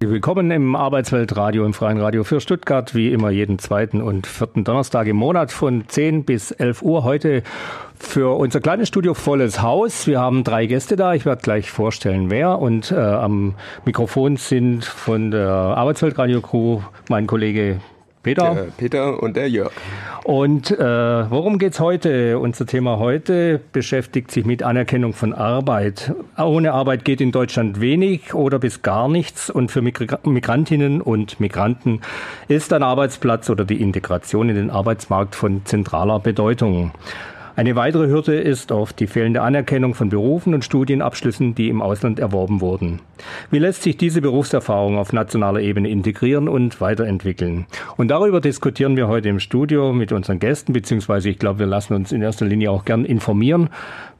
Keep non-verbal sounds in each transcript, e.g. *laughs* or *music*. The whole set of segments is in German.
Willkommen im Arbeitsweltradio im Freien Radio für Stuttgart, wie immer jeden zweiten und vierten Donnerstag im Monat von 10 bis 11 Uhr. Heute für unser kleines Studio volles Haus. Wir haben drei Gäste da. Ich werde gleich vorstellen, wer. Und äh, am Mikrofon sind von der Arbeitsweltradio-Crew mein Kollege Peter. Der Peter und der Jörg. Und äh, worum geht's heute? Unser Thema heute beschäftigt sich mit Anerkennung von Arbeit. Ohne Arbeit geht in Deutschland wenig oder bis gar nichts. Und für Migrantinnen und Migranten ist ein Arbeitsplatz oder die Integration in den Arbeitsmarkt von zentraler Bedeutung. Eine weitere Hürde ist oft die fehlende Anerkennung von Berufen und Studienabschlüssen, die im Ausland erworben wurden. Wie lässt sich diese Berufserfahrung auf nationaler Ebene integrieren und weiterentwickeln? Und darüber diskutieren wir heute im Studio mit unseren Gästen, beziehungsweise ich glaube, wir lassen uns in erster Linie auch gern informieren.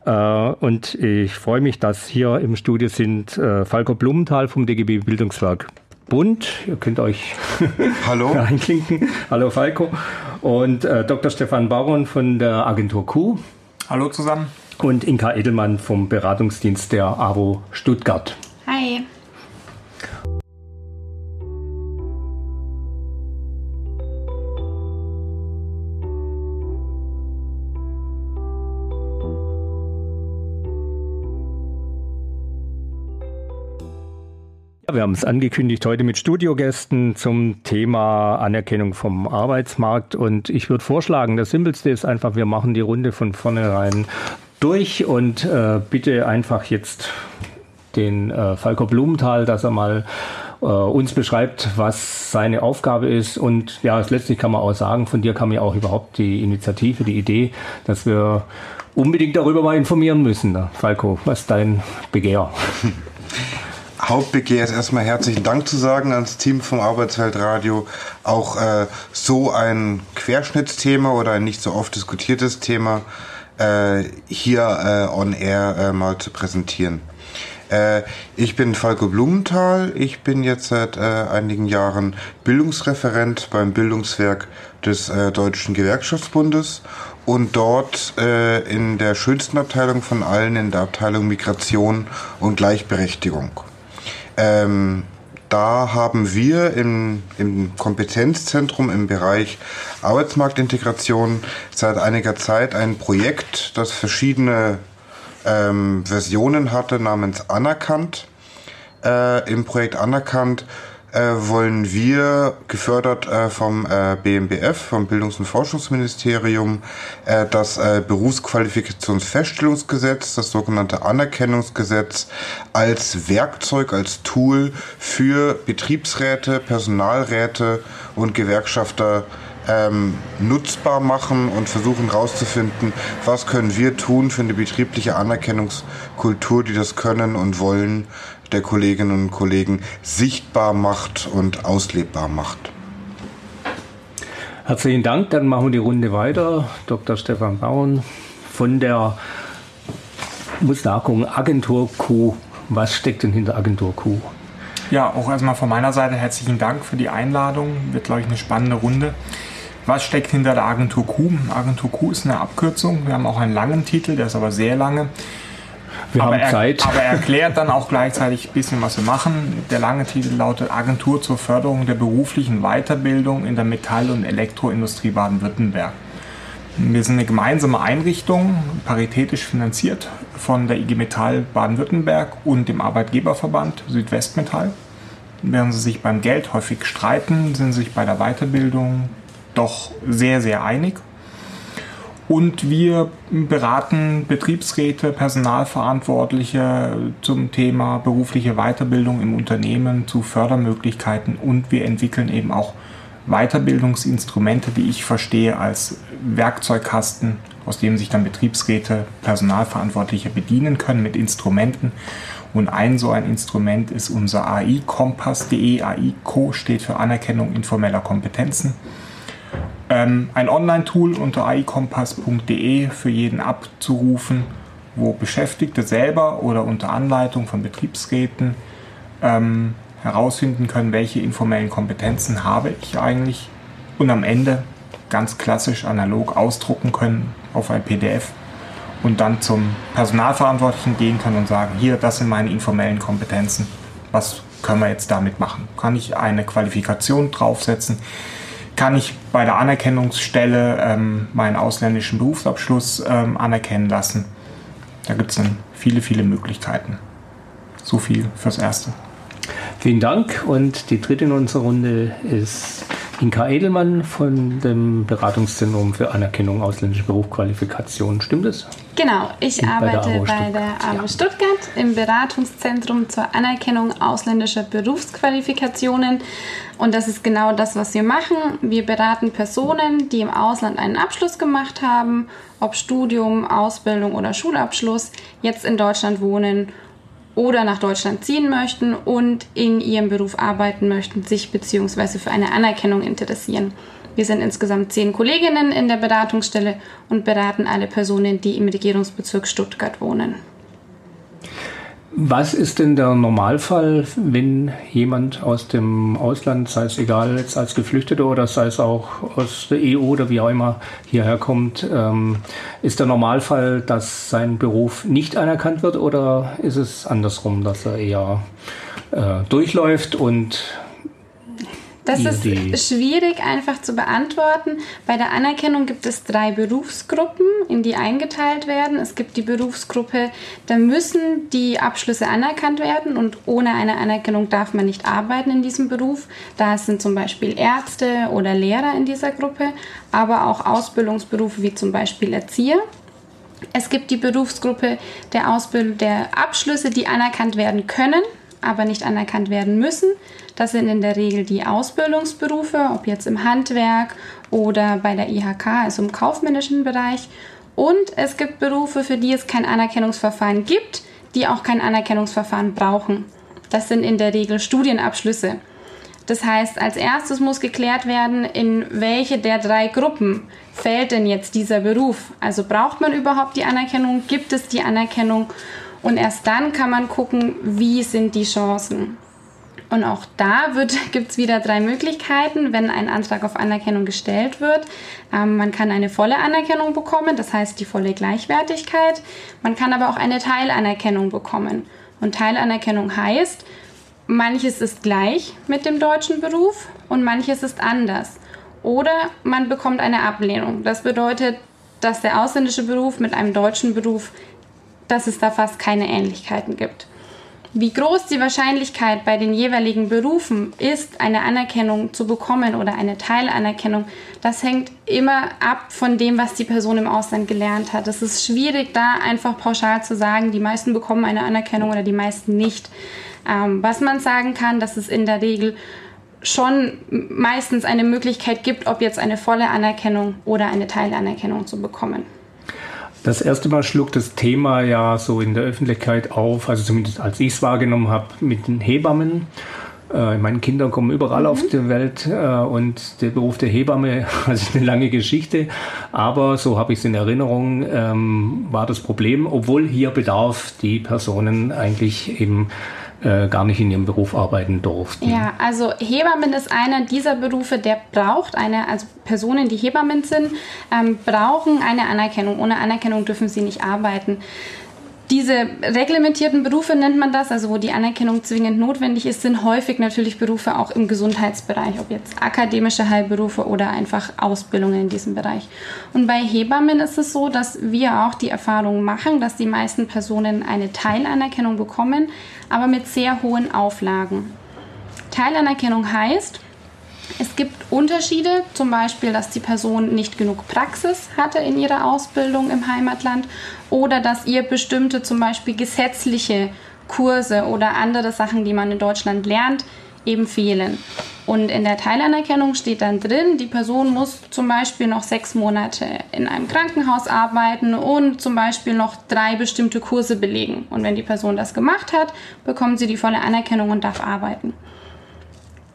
Äh, und ich freue mich, dass hier im Studio sind äh, Falco Blumenthal vom DGB Bildungswerk Bund. Ihr könnt euch *laughs* Hallo. *laughs* einklinken. Hallo Falco. Und äh, Dr. Stefan Baron von der Agentur Q. Hallo zusammen. Und Inka Edelmann vom Beratungsdienst der AWO Stuttgart. Wir haben es angekündigt heute mit Studiogästen zum Thema Anerkennung vom Arbeitsmarkt. Und ich würde vorschlagen, das Simpelste ist einfach, wir machen die Runde von vornherein durch und äh, bitte einfach jetzt den äh, Falco Blumenthal, dass er mal äh, uns beschreibt, was seine Aufgabe ist. Und ja, letztlich kann man auch sagen, von dir kam ja auch überhaupt die Initiative, die Idee, dass wir unbedingt darüber mal informieren müssen. Falco, was ist dein Begehr? *laughs* Hauptbegehr ist erstmal herzlichen Dank zu sagen ans Team vom Arbeitsweltradio. Auch äh, so ein Querschnittsthema oder ein nicht so oft diskutiertes Thema äh, hier äh, on air äh, mal zu präsentieren. Äh, ich bin Falco Blumenthal. Ich bin jetzt seit äh, einigen Jahren Bildungsreferent beim Bildungswerk des äh, Deutschen Gewerkschaftsbundes und dort äh, in der schönsten Abteilung von allen, in der Abteilung Migration und Gleichberechtigung. Ähm, da haben wir im, im Kompetenzzentrum im Bereich Arbeitsmarktintegration seit einiger Zeit ein Projekt, das verschiedene ähm, Versionen hatte, namens Anerkannt. Äh, Im Projekt Anerkannt äh, wollen wir, gefördert äh, vom äh, BMBF, vom Bildungs- und Forschungsministerium, äh, das äh, Berufsqualifikationsfeststellungsgesetz, das sogenannte Anerkennungsgesetz, als Werkzeug, als Tool für Betriebsräte, Personalräte und Gewerkschafter ähm, nutzbar machen und versuchen herauszufinden, was können wir tun für eine betriebliche Anerkennungskultur, die das können und wollen, der Kolleginnen und Kollegen sichtbar macht und auslebbar macht. Herzlichen Dank. Dann machen wir die Runde weiter. Dr. Stefan Bauern von der nachgucken, Agentur Q. Was steckt denn hinter Agentur Q? Ja, auch erstmal von meiner Seite herzlichen Dank für die Einladung. Wird, glaube ich, eine spannende Runde. Was steckt hinter der Agentur Q? Agentur Q ist eine Abkürzung. Wir haben auch einen langen Titel, der ist aber sehr lange. Wir aber haben er, Zeit. Aber er erklärt dann auch gleichzeitig ein bisschen, was wir machen. Der lange Titel lautet Agentur zur Förderung der beruflichen Weiterbildung in der Metall- und Elektroindustrie Baden-Württemberg. Wir sind eine gemeinsame Einrichtung, paritätisch finanziert von der IG Metall Baden-Württemberg und dem Arbeitgeberverband Südwestmetall. Während sie sich beim Geld häufig streiten, sind sie sich bei der Weiterbildung doch sehr, sehr einig. Und wir beraten Betriebsräte, Personalverantwortliche zum Thema berufliche Weiterbildung im Unternehmen zu Fördermöglichkeiten und wir entwickeln eben auch Weiterbildungsinstrumente, die ich verstehe als Werkzeugkasten, aus dem sich dann Betriebsräte, Personalverantwortliche bedienen können mit Instrumenten. Und ein so ein Instrument ist unser AI-Kompass.de. AI-Co steht für Anerkennung informeller Kompetenzen. Ähm, ein Online-Tool unter aikompass.de für jeden abzurufen, wo Beschäftigte selber oder unter Anleitung von Betriebsräten ähm, herausfinden können, welche informellen Kompetenzen habe ich eigentlich und am Ende ganz klassisch analog ausdrucken können auf ein PDF und dann zum Personalverantwortlichen gehen können und sagen, hier, das sind meine informellen Kompetenzen. Was können wir jetzt damit machen? Kann ich eine Qualifikation draufsetzen? Kann ich bei der Anerkennungsstelle ähm, meinen ausländischen Berufsabschluss ähm, anerkennen lassen? Da gibt es dann viele, viele Möglichkeiten. So viel fürs Erste. Vielen Dank. Und die dritte in unserer Runde ist Inka Edelmann von dem Beratungszentrum für Anerkennung ausländischer Berufsqualifikationen. Stimmt das? Genau, ich bei arbeite bei der AWO ja. Stuttgart im Beratungszentrum zur Anerkennung ausländischer Berufsqualifikationen. Und das ist genau das, was wir machen. Wir beraten Personen, die im Ausland einen Abschluss gemacht haben, ob Studium, Ausbildung oder Schulabschluss, jetzt in Deutschland wohnen oder nach Deutschland ziehen möchten und in ihrem Beruf arbeiten möchten, sich bzw. für eine Anerkennung interessieren. Wir sind insgesamt zehn Kolleginnen in der Beratungsstelle und beraten alle Personen, die im Regierungsbezirk Stuttgart wohnen. Was ist denn der Normalfall, wenn jemand aus dem Ausland, sei es egal jetzt als Geflüchteter oder sei es auch aus der EU oder wie auch immer hierher kommt, ähm, ist der Normalfall, dass sein Beruf nicht anerkannt wird oder ist es andersrum, dass er eher äh, durchläuft und das ist schwierig einfach zu beantworten. Bei der Anerkennung gibt es drei Berufsgruppen, in die eingeteilt werden. Es gibt die Berufsgruppe, da müssen die Abschlüsse anerkannt werden und ohne eine Anerkennung darf man nicht arbeiten in diesem Beruf. Da sind zum Beispiel Ärzte oder Lehrer in dieser Gruppe, aber auch Ausbildungsberufe wie zum Beispiel Erzieher. Es gibt die Berufsgruppe der Ausbildung der Abschlüsse, die anerkannt werden können, aber nicht anerkannt werden müssen. Das sind in der Regel die Ausbildungsberufe, ob jetzt im Handwerk oder bei der IHK, also im kaufmännischen Bereich. Und es gibt Berufe, für die es kein Anerkennungsverfahren gibt, die auch kein Anerkennungsverfahren brauchen. Das sind in der Regel Studienabschlüsse. Das heißt, als erstes muss geklärt werden, in welche der drei Gruppen fällt denn jetzt dieser Beruf. Also braucht man überhaupt die Anerkennung? Gibt es die Anerkennung? Und erst dann kann man gucken, wie sind die Chancen. Und auch da *laughs* gibt es wieder drei Möglichkeiten, wenn ein Antrag auf Anerkennung gestellt wird. Ähm, man kann eine volle Anerkennung bekommen, das heißt die volle Gleichwertigkeit. Man kann aber auch eine Teilanerkennung bekommen. Und Teilanerkennung heißt, manches ist gleich mit dem deutschen Beruf und manches ist anders. Oder man bekommt eine Ablehnung. Das bedeutet, dass der ausländische Beruf mit einem deutschen Beruf, dass es da fast keine Ähnlichkeiten gibt. Wie groß die Wahrscheinlichkeit bei den jeweiligen Berufen ist, eine Anerkennung zu bekommen oder eine Teilanerkennung, das hängt immer ab von dem, was die Person im Ausland gelernt hat. Es ist schwierig, da einfach pauschal zu sagen, die meisten bekommen eine Anerkennung oder die meisten nicht. Ähm, was man sagen kann, dass es in der Regel schon meistens eine Möglichkeit gibt, ob jetzt eine volle Anerkennung oder eine Teilanerkennung zu bekommen. Das erste Mal schlug das Thema ja so in der Öffentlichkeit auf, also zumindest als ich es wahrgenommen habe, mit den Hebammen. Äh, meine Kinder kommen überall mhm. auf der Welt äh, und der Beruf der Hebamme *laughs* also eine lange Geschichte. Aber so habe ich es in Erinnerung, ähm, war das Problem, obwohl hier bedarf die Personen eigentlich eben äh, gar nicht in ihrem Beruf arbeiten durften. Ja, also Hebammen ist einer dieser Berufe, der braucht eine, also Personen, die Hebammen sind, ähm, brauchen eine Anerkennung. Ohne Anerkennung dürfen sie nicht arbeiten. Diese reglementierten Berufe nennt man das, also wo die Anerkennung zwingend notwendig ist, sind häufig natürlich Berufe auch im Gesundheitsbereich, ob jetzt akademische Heilberufe oder einfach Ausbildungen in diesem Bereich. Und bei Hebammen ist es so, dass wir auch die Erfahrung machen, dass die meisten Personen eine Teilanerkennung bekommen, aber mit sehr hohen Auflagen. Teilanerkennung heißt, es gibt Unterschiede, zum Beispiel, dass die Person nicht genug Praxis hatte in ihrer Ausbildung im Heimatland oder dass ihr bestimmte zum Beispiel gesetzliche Kurse oder andere Sachen, die man in Deutschland lernt, eben fehlen. Und in der Teilanerkennung steht dann drin, die Person muss zum Beispiel noch sechs Monate in einem Krankenhaus arbeiten und zum Beispiel noch drei bestimmte Kurse belegen. Und wenn die Person das gemacht hat, bekommt sie die volle Anerkennung und darf arbeiten.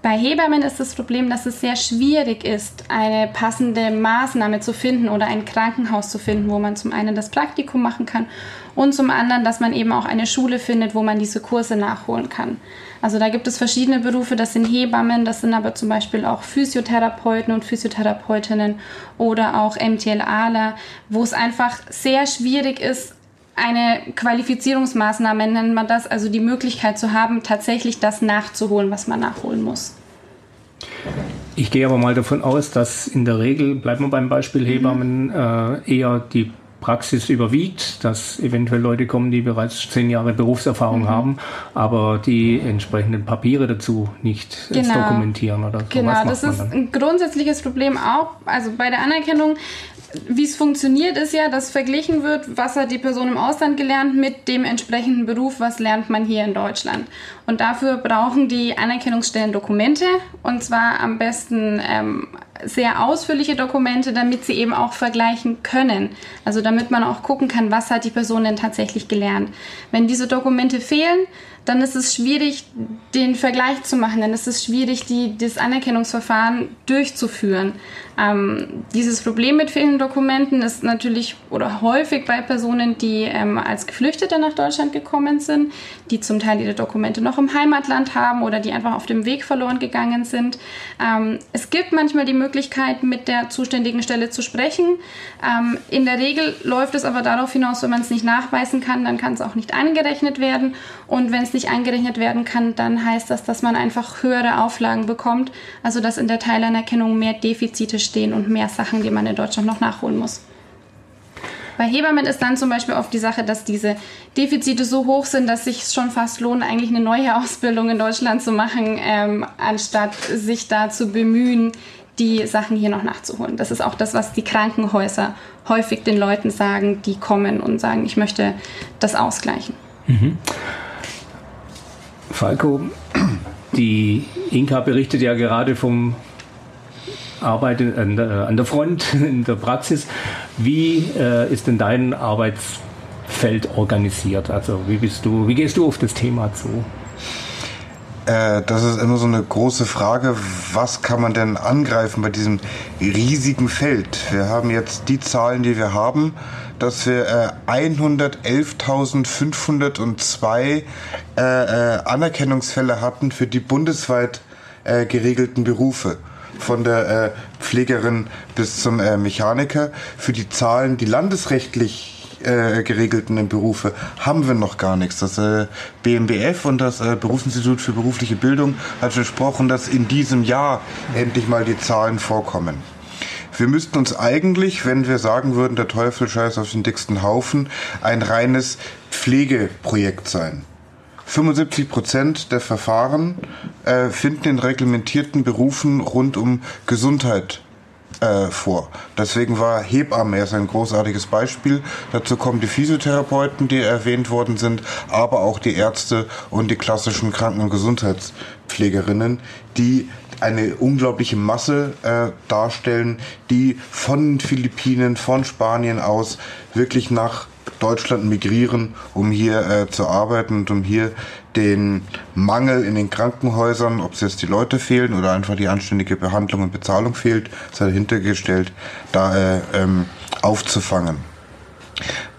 Bei Hebammen ist das Problem, dass es sehr schwierig ist, eine passende Maßnahme zu finden oder ein Krankenhaus zu finden, wo man zum einen das Praktikum machen kann und zum anderen, dass man eben auch eine Schule findet, wo man diese Kurse nachholen kann. Also da gibt es verschiedene Berufe, das sind Hebammen, das sind aber zum Beispiel auch Physiotherapeuten und Physiotherapeutinnen oder auch MTLAler, wo es einfach sehr schwierig ist, eine Qualifizierungsmaßnahme nennt man das, also die Möglichkeit zu haben, tatsächlich das nachzuholen, was man nachholen muss. Ich gehe aber mal davon aus, dass in der Regel, bleiben wir beim Beispiel Hebammen, mhm. äh, eher die Praxis überwiegt, dass eventuell Leute kommen, die bereits zehn Jahre Berufserfahrung mhm. haben, aber die entsprechenden Papiere dazu nicht genau. dokumentieren oder so. Genau, das ist ein grundsätzliches Problem auch. Also bei der Anerkennung wie es funktioniert, ist ja, dass verglichen wird, was hat die Person im Ausland gelernt mit dem entsprechenden Beruf, was lernt man hier in Deutschland. Und dafür brauchen die Anerkennungsstellen Dokumente und zwar am besten ähm, sehr ausführliche Dokumente, damit sie eben auch vergleichen können. Also damit man auch gucken kann, was hat die Person denn tatsächlich gelernt. Wenn diese Dokumente fehlen, dann ist es schwierig, den Vergleich zu machen, dann ist es schwierig, die, das Anerkennungsverfahren durchzuführen. Ähm, dieses Problem mit fehlenden Dokumenten ist natürlich oder häufig bei Personen, die ähm, als Geflüchtete nach Deutschland gekommen sind, die zum Teil ihre Dokumente noch im Heimatland haben oder die einfach auf dem Weg verloren gegangen sind. Ähm, es gibt manchmal die Möglichkeit, mit der zuständigen Stelle zu sprechen. Ähm, in der Regel läuft es aber darauf hinaus, wenn man es nicht nachweisen kann, dann kann es auch nicht angerechnet werden. Und wenn es nicht eingerechnet werden kann, dann heißt das, dass man einfach höhere Auflagen bekommt, also dass in der Teilanerkennung mehr Defizite stehen und mehr Sachen, die man in Deutschland noch nachholen muss. Bei Hebammen ist dann zum Beispiel oft die Sache, dass diese Defizite so hoch sind, dass sich schon fast lohnt, eigentlich eine neue Ausbildung in Deutschland zu machen, ähm, anstatt sich da zu bemühen, die Sachen hier noch nachzuholen. Das ist auch das, was die Krankenhäuser häufig den Leuten sagen, die kommen und sagen, ich möchte das ausgleichen. Mhm. Falco, die Inka berichtet ja gerade vom Arbeiten an der, an der Front, *laughs* in der Praxis. Wie äh, ist denn dein Arbeitsfeld organisiert? Also wie bist du, wie gehst du auf das Thema zu? Äh, das ist immer so eine große Frage, was kann man denn angreifen bei diesem riesigen Feld? Wir haben jetzt die Zahlen, die wir haben, dass wir äh, 111.502 äh, äh, Anerkennungsfälle hatten für die bundesweit äh, geregelten Berufe von der äh, Pflegerin bis zum äh, Mechaniker. Für die Zahlen, die landesrechtlich äh, geregelten Berufe haben wir noch gar nichts. Das äh, BMBF und das äh, Berufsinstitut für berufliche Bildung hat versprochen, dass in diesem Jahr endlich mal die Zahlen vorkommen. Wir müssten uns eigentlich, wenn wir sagen würden, der Teufel scheißt auf den dicksten Haufen, ein reines Pflegeprojekt sein. 75 Prozent der Verfahren äh, finden in reglementierten Berufen rund um Gesundheit äh, vor. Deswegen war Hebamme erst ein großartiges Beispiel. Dazu kommen die Physiotherapeuten, die erwähnt worden sind, aber auch die Ärzte und die klassischen Kranken- und Gesundheitspflegerinnen, die eine unglaubliche Masse äh, darstellen, die von Philippinen, von Spanien aus wirklich nach Deutschland migrieren, um hier äh, zu arbeiten und um hier den Mangel in den Krankenhäusern, ob es jetzt die Leute fehlen oder einfach die anständige Behandlung und Bezahlung fehlt, sei dahinter gestellt, da äh, ähm, aufzufangen.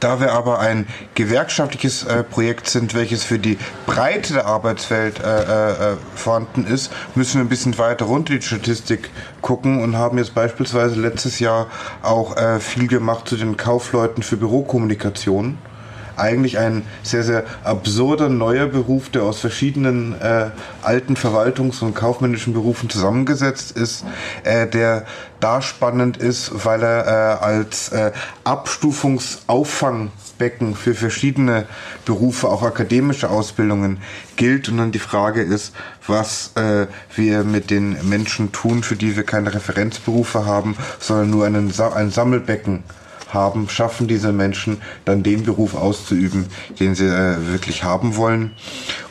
Da wir aber ein gewerkschaftliches äh, Projekt sind, welches für die Breite der Arbeitswelt äh, äh, äh, vorhanden ist, müssen wir ein bisschen weiter runter die Statistik gucken und haben jetzt beispielsweise letztes Jahr auch äh, viel gemacht zu den Kaufleuten für Bürokommunikation eigentlich ein sehr, sehr absurder neuer Beruf, der aus verschiedenen äh, alten Verwaltungs- und kaufmännischen Berufen zusammengesetzt ist, äh, der da spannend ist, weil er äh, als äh, Abstufungsauffangbecken für verschiedene Berufe, auch akademische Ausbildungen gilt. Und dann die Frage ist, was äh, wir mit den Menschen tun, für die wir keine Referenzberufe haben, sondern nur einen, ein Sammelbecken haben, schaffen diese Menschen dann den Beruf auszuüben, den sie äh, wirklich haben wollen.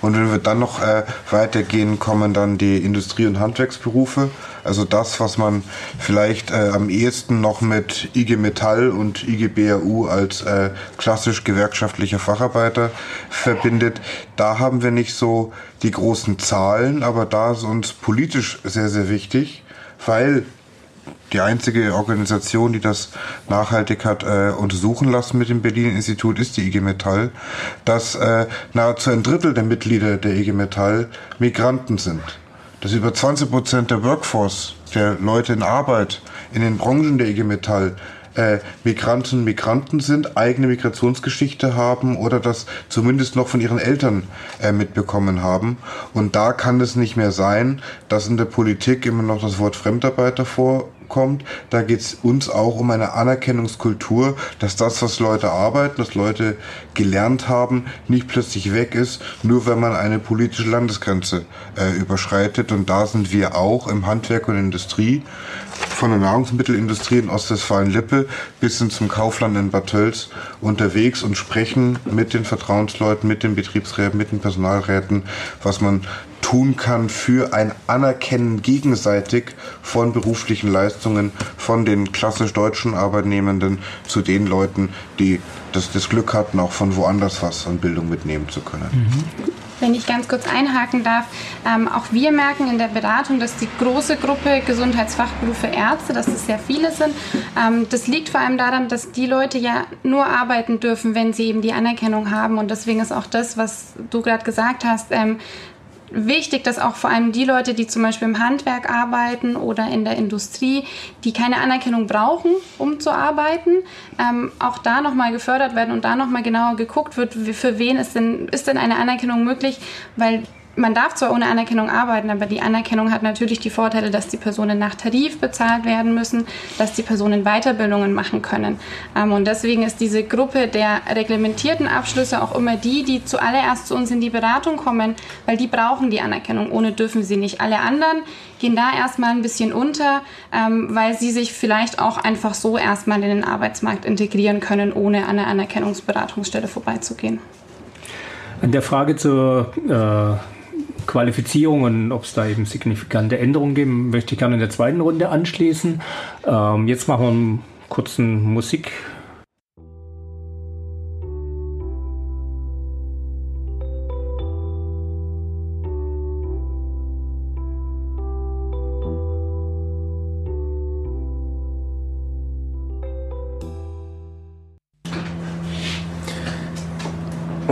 Und wenn wir dann noch äh, weitergehen, kommen dann die Industrie- und Handwerksberufe. Also das, was man vielleicht äh, am ehesten noch mit IG Metall und IG BAU als äh, klassisch gewerkschaftlicher Facharbeiter verbindet. Da haben wir nicht so die großen Zahlen, aber da ist uns politisch sehr, sehr wichtig, weil die einzige Organisation, die das nachhaltig hat äh, untersuchen lassen mit dem Berlin Institut, ist die IG Metall, dass äh, nahezu ein Drittel der Mitglieder der IG Metall Migranten sind. Dass über 20 Prozent der Workforce, der Leute in Arbeit in den Branchen der IG Metall äh, Migranten Migranten sind, eigene Migrationsgeschichte haben oder das zumindest noch von ihren Eltern äh, mitbekommen haben. Und da kann es nicht mehr sein, dass in der Politik immer noch das Wort Fremdarbeiter vorkommt. Da geht es uns auch um eine Anerkennungskultur, dass das, was Leute arbeiten, dass Leute gelernt haben, nicht plötzlich weg ist, nur wenn man eine politische Landesgrenze äh, überschreitet. Und da sind wir auch im Handwerk und Industrie von der Nahrungsmittelindustrie in Ostwestfalen-Lippe bis hin zum Kaufland in Bad Tölz unterwegs und sprechen mit den Vertrauensleuten, mit den Betriebsräten, mit den Personalräten, was man tun kann für ein Anerkennen gegenseitig von beruflichen Leistungen von den klassisch deutschen Arbeitnehmenden zu den Leuten, die das, das Glück hatten, auch von woanders was an Bildung mitnehmen zu können. Mhm. Wenn ich ganz kurz einhaken darf, ähm, auch wir merken in der Beratung, dass die große Gruppe Gesundheitsfachberufe Ärzte, dass es sehr viele sind, ähm, das liegt vor allem daran, dass die Leute ja nur arbeiten dürfen, wenn sie eben die Anerkennung haben. Und deswegen ist auch das, was du gerade gesagt hast, ähm, wichtig, dass auch vor allem die Leute, die zum Beispiel im Handwerk arbeiten oder in der Industrie, die keine Anerkennung brauchen, um zu arbeiten, ähm, auch da nochmal gefördert werden und da nochmal genauer geguckt wird, für wen ist denn, ist denn eine Anerkennung möglich, weil man darf zwar ohne Anerkennung arbeiten, aber die Anerkennung hat natürlich die Vorteile, dass die Personen nach Tarif bezahlt werden müssen, dass die Personen Weiterbildungen machen können. Ähm, und deswegen ist diese Gruppe der reglementierten Abschlüsse auch immer die, die zuallererst zu uns in die Beratung kommen, weil die brauchen die Anerkennung. Ohne dürfen sie nicht. Alle anderen gehen da erstmal ein bisschen unter, ähm, weil sie sich vielleicht auch einfach so erstmal in den Arbeitsmarkt integrieren können, ohne an der Anerkennungsberatungsstelle vorbeizugehen. An der Frage zur äh Qualifizierung und ob es da eben signifikante Änderungen geben, möchte ich gerne in der zweiten Runde anschließen. Ähm, jetzt machen wir einen kurzen Musik.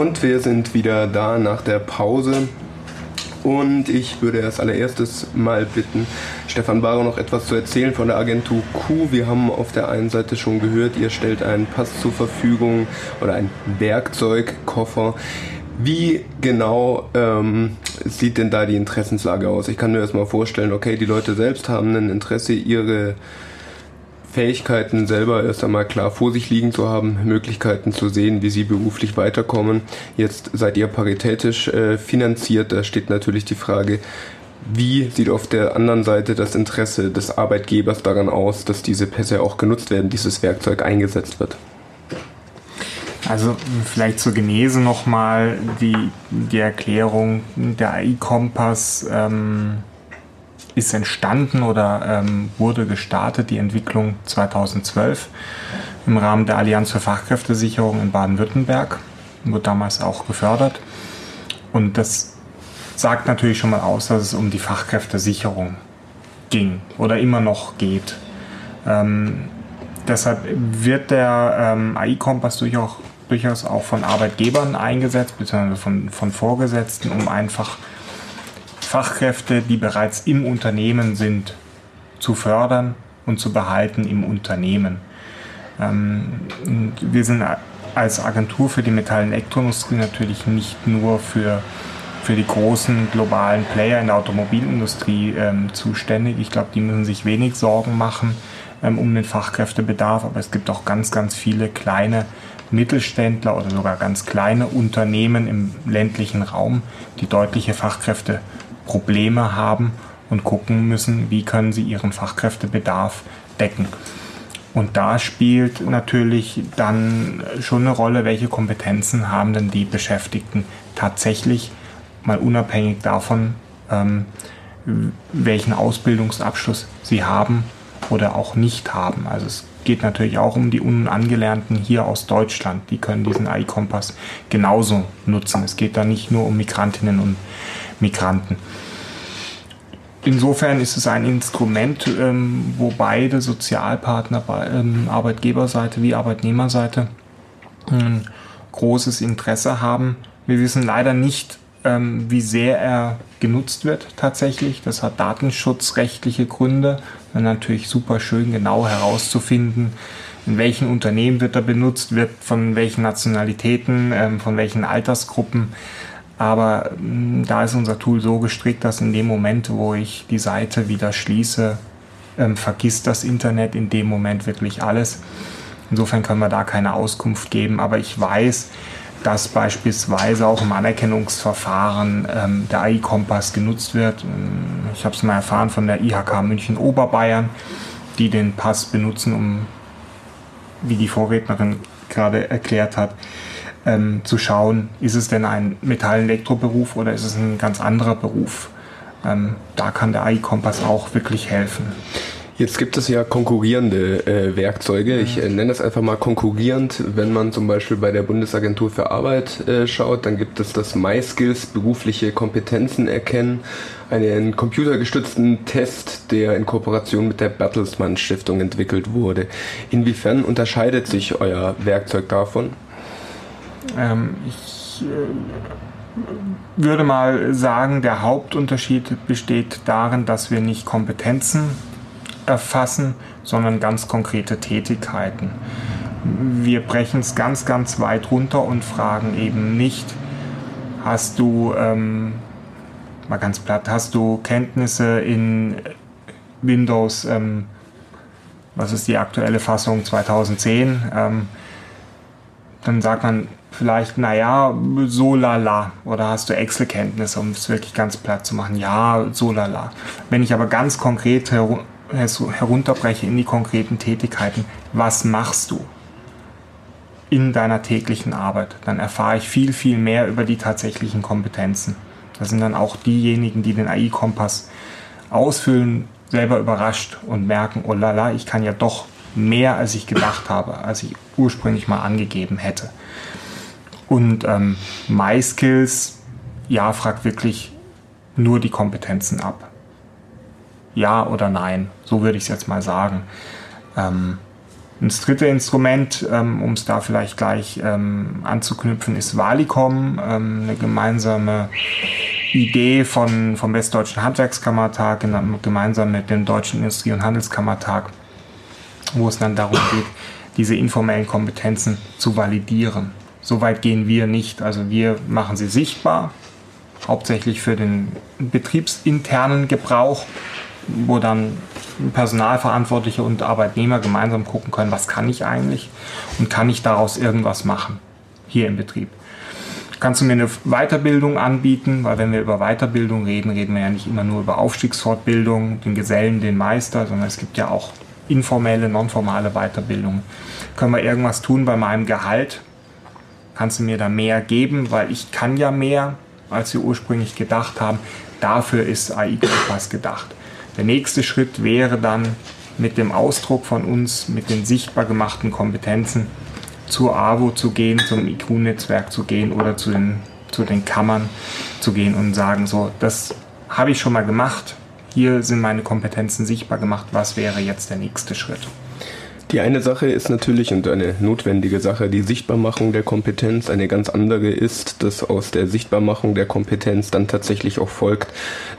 Und wir sind wieder da nach der Pause. Und ich würde als allererstes mal bitten, Stefan Barrow noch etwas zu erzählen von der Agentur Q. Wir haben auf der einen Seite schon gehört, ihr stellt einen Pass zur Verfügung oder einen Werkzeugkoffer. Wie genau ähm, sieht denn da die Interessenslage aus? Ich kann mir erstmal vorstellen, okay, die Leute selbst haben ein Interesse, ihre Fähigkeiten selber erst einmal klar vor sich liegen zu haben, Möglichkeiten zu sehen, wie sie beruflich weiterkommen. Jetzt seid ihr paritätisch äh, finanziert, da steht natürlich die Frage, wie sieht auf der anderen Seite das Interesse des Arbeitgebers daran aus, dass diese Pässe auch genutzt werden, dieses Werkzeug eingesetzt wird? Also vielleicht zur Genese nochmal die, die Erklärung der AI-Kompass. Ähm ist entstanden oder ähm, wurde gestartet, die Entwicklung 2012 im Rahmen der Allianz für Fachkräftesicherung in Baden-Württemberg. Wurde damals auch gefördert. Und das sagt natürlich schon mal aus, dass es um die Fachkräftesicherung ging oder immer noch geht. Ähm, deshalb wird der ähm, AI-Kompass durchaus, durchaus auch von Arbeitgebern eingesetzt, beziehungsweise von, von Vorgesetzten, um einfach Fachkräfte, die bereits im Unternehmen sind, zu fördern und zu behalten im Unternehmen. Ähm, wir sind als Agentur für die Metall- und Elektroindustrie natürlich nicht nur für, für die großen globalen Player in der Automobilindustrie ähm, zuständig. Ich glaube, die müssen sich wenig Sorgen machen ähm, um den Fachkräftebedarf, aber es gibt auch ganz, ganz viele kleine Mittelständler oder sogar ganz kleine Unternehmen im ländlichen Raum, die deutliche Fachkräfte Probleme haben und gucken müssen, wie können sie ihren Fachkräftebedarf decken. Und da spielt natürlich dann schon eine Rolle, welche Kompetenzen haben denn die Beschäftigten tatsächlich, mal unabhängig davon, ähm, welchen Ausbildungsabschluss sie haben oder auch nicht haben. Also es geht natürlich auch um die Unangelernten hier aus Deutschland. Die können diesen AI-Kompass genauso nutzen. Es geht da nicht nur um Migrantinnen und Migranten. Insofern ist es ein Instrument, ähm, wo beide Sozialpartner, ähm, Arbeitgeberseite wie Arbeitnehmerseite, ein großes Interesse haben. Wir wissen leider nicht, ähm, wie sehr er genutzt wird tatsächlich. Das hat datenschutzrechtliche Gründe. Dann natürlich super schön genau herauszufinden, in welchen Unternehmen wird er benutzt, wird von welchen Nationalitäten, ähm, von welchen Altersgruppen. Aber ähm, da ist unser Tool so gestrickt, dass in dem Moment, wo ich die Seite wieder schließe, ähm, vergisst das Internet in dem Moment wirklich alles. Insofern können wir da keine Auskunft geben, aber ich weiß, dass beispielsweise auch im Anerkennungsverfahren ähm, der AI-Kompass genutzt wird. Ähm, ich habe es mal erfahren von der IHK München Oberbayern, die den Pass benutzen, um, wie die Vorrednerin gerade erklärt hat, ähm, zu schauen, ist es denn ein Metall-Elektroberuf oder ist es ein ganz anderer Beruf. Ähm, da kann der AI-Kompass auch wirklich helfen. Jetzt gibt es ja konkurrierende äh, Werkzeuge. Ich äh, nenne das einfach mal konkurrierend. Wenn man zum Beispiel bei der Bundesagentur für Arbeit äh, schaut, dann gibt es das MySkills, berufliche Kompetenzen erkennen, einen computergestützten Test, der in Kooperation mit der Bertelsmann Stiftung entwickelt wurde. Inwiefern unterscheidet sich euer Werkzeug davon? Ähm, ich äh, würde mal sagen, der Hauptunterschied besteht darin, dass wir nicht Kompetenzen erfassen, sondern ganz konkrete Tätigkeiten. Wir brechen es ganz, ganz weit runter und fragen eben nicht, hast du, ähm, mal ganz platt, hast du Kenntnisse in Windows, ähm, was ist die aktuelle Fassung 2010? Ähm, dann sagt man vielleicht, naja, so lala. Oder hast du Excel-Kenntnisse, um es wirklich ganz platt zu machen? Ja, so lala. Wenn ich aber ganz konkret herunterbreche in die konkreten Tätigkeiten, was machst du in deiner täglichen Arbeit, dann erfahre ich viel, viel mehr über die tatsächlichen Kompetenzen. Das sind dann auch diejenigen, die den AI-Kompass ausfüllen, selber überrascht und merken, oh lala, ich kann ja doch mehr, als ich gedacht habe, als ich ursprünglich mal angegeben hätte. Und ähm, MySkills, ja, fragt wirklich nur die Kompetenzen ab. Ja oder nein, so würde ich es jetzt mal sagen. Ähm, das dritte Instrument, ähm, um es da vielleicht gleich ähm, anzuknüpfen, ist Walicom, ähm, eine gemeinsame Idee von, vom Westdeutschen Handwerkskammertag, gemeinsam mit dem Deutschen Industrie- und Handelskammertag, wo es dann darum geht, diese informellen Kompetenzen zu validieren. So weit gehen wir nicht. Also wir machen sie sichtbar, hauptsächlich für den betriebsinternen Gebrauch wo dann Personalverantwortliche und Arbeitnehmer gemeinsam gucken können, was kann ich eigentlich und kann ich daraus irgendwas machen hier im Betrieb. Kannst du mir eine Weiterbildung anbieten? Weil wenn wir über Weiterbildung reden, reden wir ja nicht immer nur über Aufstiegsfortbildung, den Gesellen, den Meister, sondern es gibt ja auch informelle, nonformale Weiterbildung. Können wir irgendwas tun bei meinem Gehalt? Kannst du mir da mehr geben? Weil ich kann ja mehr, als wir ursprünglich gedacht haben. Dafür ist AI Kompass gedacht. Der nächste Schritt wäre dann mit dem Ausdruck von uns, mit den sichtbar gemachten Kompetenzen zur AWO zu gehen, zum IQ-Netzwerk zu gehen oder zu den, zu den Kammern zu gehen und sagen, so, das habe ich schon mal gemacht, hier sind meine Kompetenzen sichtbar gemacht, was wäre jetzt der nächste Schritt? Die eine Sache ist natürlich und eine notwendige Sache die Sichtbarmachung der Kompetenz. Eine ganz andere ist, dass aus der Sichtbarmachung der Kompetenz dann tatsächlich auch folgt,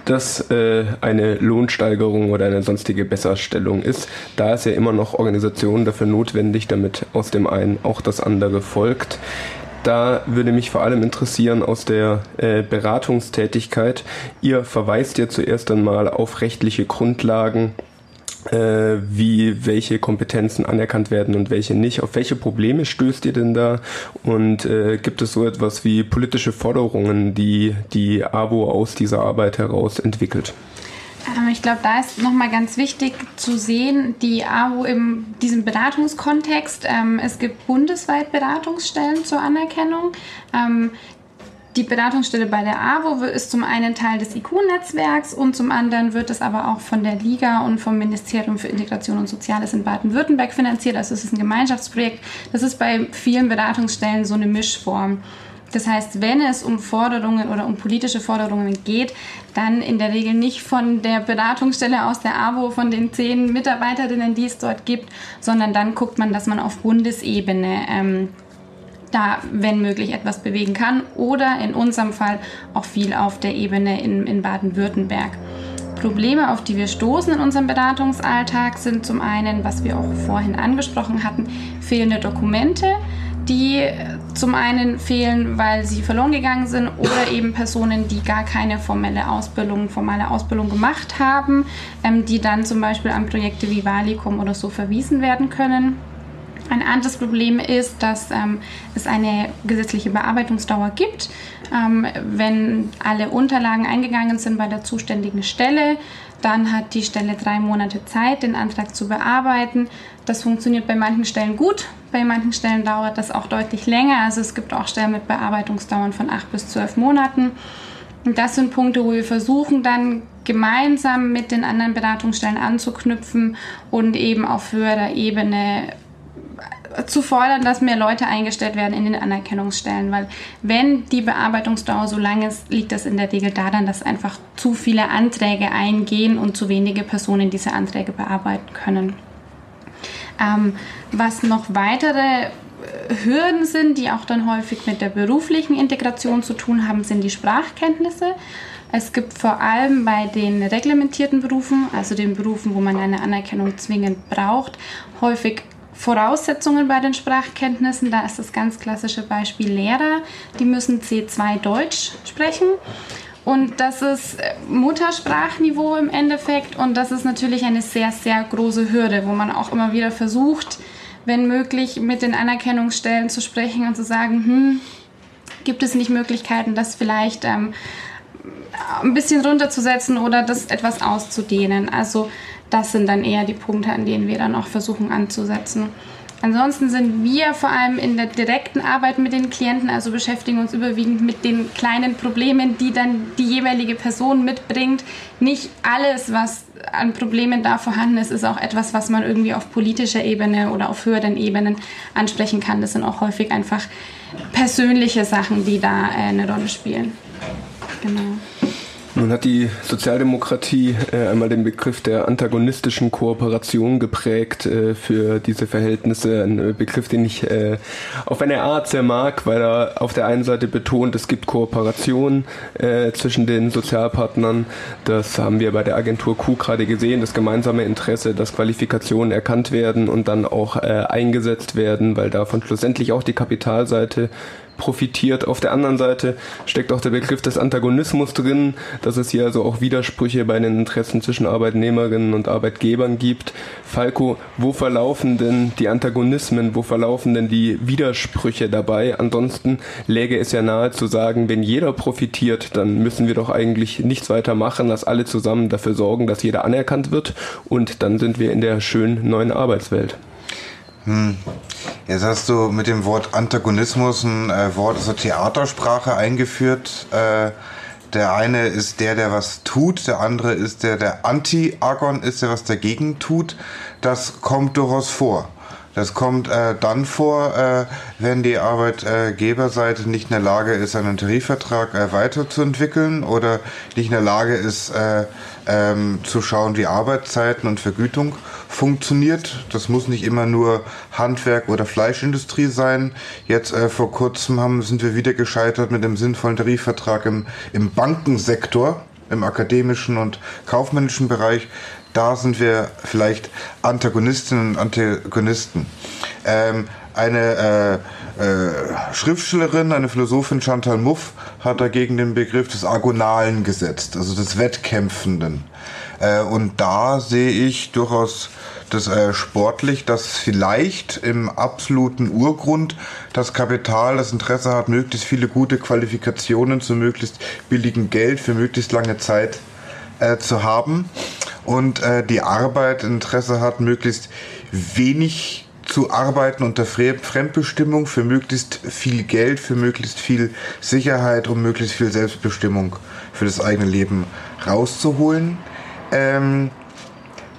dass äh, eine Lohnsteigerung oder eine sonstige Besserstellung ist. Da ist ja immer noch Organisation dafür notwendig, damit aus dem einen auch das andere folgt. Da würde mich vor allem interessieren aus der äh, Beratungstätigkeit. Ihr verweist ja zuerst einmal auf rechtliche Grundlagen äh, wie welche Kompetenzen anerkannt werden und welche nicht. Auf welche Probleme stößt ihr denn da? Und äh, gibt es so etwas wie politische Forderungen, die die AWO aus dieser Arbeit heraus entwickelt? Ähm, ich glaube, da ist nochmal ganz wichtig zu sehen, die AWO in diesem Beratungskontext. Ähm, es gibt bundesweit Beratungsstellen zur Anerkennung. Ähm, die Beratungsstelle bei der AWO ist zum einen Teil des IQ-Netzwerks und zum anderen wird es aber auch von der Liga und vom Ministerium für Integration und Soziales in Baden-Württemberg finanziert. Also es ist ein Gemeinschaftsprojekt. Das ist bei vielen Beratungsstellen so eine Mischform. Das heißt, wenn es um Forderungen oder um politische Forderungen geht, dann in der Regel nicht von der Beratungsstelle aus der AWO, von den zehn Mitarbeiterinnen, die es dort gibt, sondern dann guckt man, dass man auf Bundesebene ähm, da, wenn möglich, etwas bewegen kann oder in unserem Fall auch viel auf der Ebene in, in Baden-Württemberg. Probleme, auf die wir stoßen in unserem Beratungsalltag, sind zum einen, was wir auch vorhin angesprochen hatten, fehlende Dokumente, die zum einen fehlen, weil sie verloren gegangen sind oder eben Personen, die gar keine formelle Ausbildung, formale Ausbildung gemacht haben, ähm, die dann zum Beispiel an Projekte wie Valicum oder so verwiesen werden können. Ein anderes Problem ist, dass ähm, es eine gesetzliche Bearbeitungsdauer gibt. Ähm, wenn alle Unterlagen eingegangen sind bei der zuständigen Stelle, dann hat die Stelle drei Monate Zeit, den Antrag zu bearbeiten. Das funktioniert bei manchen Stellen gut, bei manchen Stellen dauert das auch deutlich länger. Also es gibt auch Stellen mit Bearbeitungsdauern von acht bis zwölf Monaten. Und das sind Punkte, wo wir versuchen dann gemeinsam mit den anderen Beratungsstellen anzuknüpfen und eben auf höherer Ebene zu fordern, dass mehr Leute eingestellt werden in den Anerkennungsstellen, weil wenn die Bearbeitungsdauer so lang ist, liegt das in der Regel daran, dass einfach zu viele Anträge eingehen und zu wenige Personen diese Anträge bearbeiten können. Ähm, was noch weitere äh, Hürden sind, die auch dann häufig mit der beruflichen Integration zu tun haben, sind die Sprachkenntnisse. Es gibt vor allem bei den reglementierten Berufen, also den Berufen, wo man eine Anerkennung zwingend braucht, häufig Voraussetzungen bei den Sprachkenntnissen. Da ist das ganz klassische Beispiel Lehrer. Die müssen C2 Deutsch sprechen. Und das ist äh, Muttersprachniveau im Endeffekt. Und das ist natürlich eine sehr, sehr große Hürde, wo man auch immer wieder versucht, wenn möglich, mit den Anerkennungsstellen zu sprechen und zu sagen, hm, gibt es nicht Möglichkeiten, das vielleicht ähm, ein bisschen runterzusetzen oder das etwas auszudehnen. Also das sind dann eher die Punkte, an denen wir dann auch versuchen anzusetzen. Ansonsten sind wir vor allem in der direkten Arbeit mit den Klienten, also beschäftigen uns überwiegend mit den kleinen Problemen, die dann die jeweilige Person mitbringt. Nicht alles, was an Problemen da vorhanden ist, ist auch etwas, was man irgendwie auf politischer Ebene oder auf höheren Ebenen ansprechen kann. Das sind auch häufig einfach persönliche Sachen, die da äh, eine Rolle spielen. Genau. Nun hat die Sozialdemokratie äh, einmal den Begriff der antagonistischen Kooperation geprägt äh, für diese Verhältnisse. Ein äh, Begriff, den ich äh, auf eine Art sehr mag, weil er auf der einen Seite betont, es gibt Kooperation äh, zwischen den Sozialpartnern. Das haben wir bei der Agentur Q gerade gesehen, das gemeinsame Interesse, dass Qualifikationen erkannt werden und dann auch äh, eingesetzt werden, weil davon schlussendlich auch die Kapitalseite profitiert. Auf der anderen Seite steckt auch der Begriff des Antagonismus drin, dass es hier also auch Widersprüche bei den Interessen zwischen Arbeitnehmerinnen und Arbeitgebern gibt. Falco, wo verlaufen denn die Antagonismen, wo verlaufen denn die Widersprüche dabei? Ansonsten läge es ja nahe zu sagen, wenn jeder profitiert, dann müssen wir doch eigentlich nichts weiter machen, dass alle zusammen dafür sorgen, dass jeder anerkannt wird und dann sind wir in der schönen neuen Arbeitswelt. Hm. Jetzt hast du mit dem Wort Antagonismus ein äh, Wort aus der Theatersprache eingeführt. Äh, der eine ist der, der was tut, der andere ist der, der Anti-Agon ist, der was dagegen tut. Das kommt durchaus vor. Das kommt äh, dann vor, äh, wenn die Arbeitgeberseite nicht in der Lage ist, einen Tarifvertrag äh, weiterzuentwickeln oder nicht in der Lage ist, äh, ähm, zu schauen, wie Arbeitszeiten und Vergütung funktioniert. Das muss nicht immer nur Handwerk oder Fleischindustrie sein. Jetzt äh, vor kurzem haben, sind wir wieder gescheitert mit dem sinnvollen Tarifvertrag im, im Bankensektor, im akademischen und kaufmännischen Bereich da sind wir vielleicht Antagonistinnen und Antagonisten. Ähm, eine äh, äh, Schriftstellerin, eine Philosophin, Chantal Mouffe, hat dagegen den Begriff des Agonalen gesetzt, also des Wettkämpfenden. Äh, und da sehe ich durchaus das äh, sportlich, dass vielleicht im absoluten Urgrund das Kapital das Interesse hat, möglichst viele gute Qualifikationen zu möglichst billigem Geld für möglichst lange Zeit äh, zu haben und äh, die Arbeit Interesse hat, möglichst wenig zu arbeiten unter Fremdbestimmung für möglichst viel Geld, für möglichst viel Sicherheit und möglichst viel Selbstbestimmung für das eigene Leben rauszuholen. Ähm,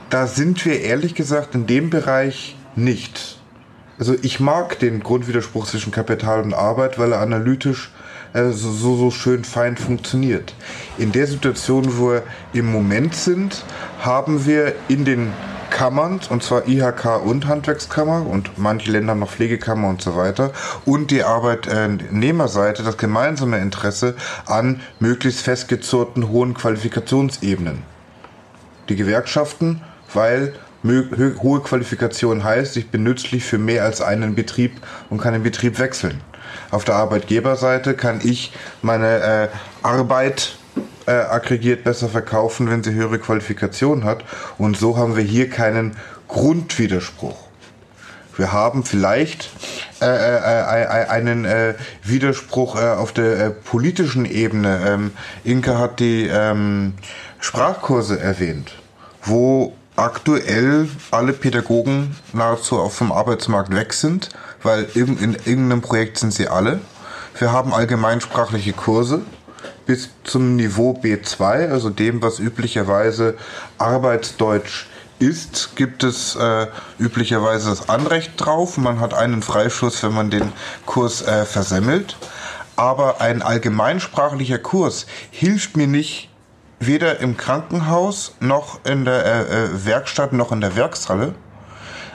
da sind wir ehrlich gesagt in dem Bereich nicht. Also ich mag den Grundwiderspruch zwischen Kapital und Arbeit, weil er analytisch äh, so, so, so schön fein funktioniert. In der Situation, wo wir im Moment sind, haben wir in den Kammern, und zwar IHK und Handwerkskammer und manche Länder noch Pflegekammer und so weiter, und die Arbeitnehmerseite das gemeinsame Interesse an möglichst festgezurrten hohen Qualifikationsebenen. die Gewerkschaften, weil hohe Qualifikation heißt, ich bin nützlich für mehr als einen Betrieb und kann den Betrieb wechseln. Auf der Arbeitgeberseite kann ich meine äh, Arbeit äh, aggregiert besser verkaufen, wenn sie höhere Qualifikation hat. Und so haben wir hier keinen Grundwiderspruch. Wir haben vielleicht äh, äh, äh, einen äh, Widerspruch äh, auf der äh, politischen Ebene. Ähm, Inka hat die ähm, Sprachkurse erwähnt, wo aktuell alle Pädagogen nahezu auf dem Arbeitsmarkt weg sind, weil in, in irgendeinem Projekt sind sie alle. Wir haben allgemeinsprachliche Kurse bis zum Niveau B2, also dem, was üblicherweise Arbeitsdeutsch ist, gibt es äh, üblicherweise das Anrecht drauf. Man hat einen Freischuss, wenn man den Kurs äh, versemmelt. Aber ein allgemeinsprachlicher Kurs hilft mir nicht, weder im Krankenhaus noch in der äh, äh Werkstatt noch in der Werkshalle.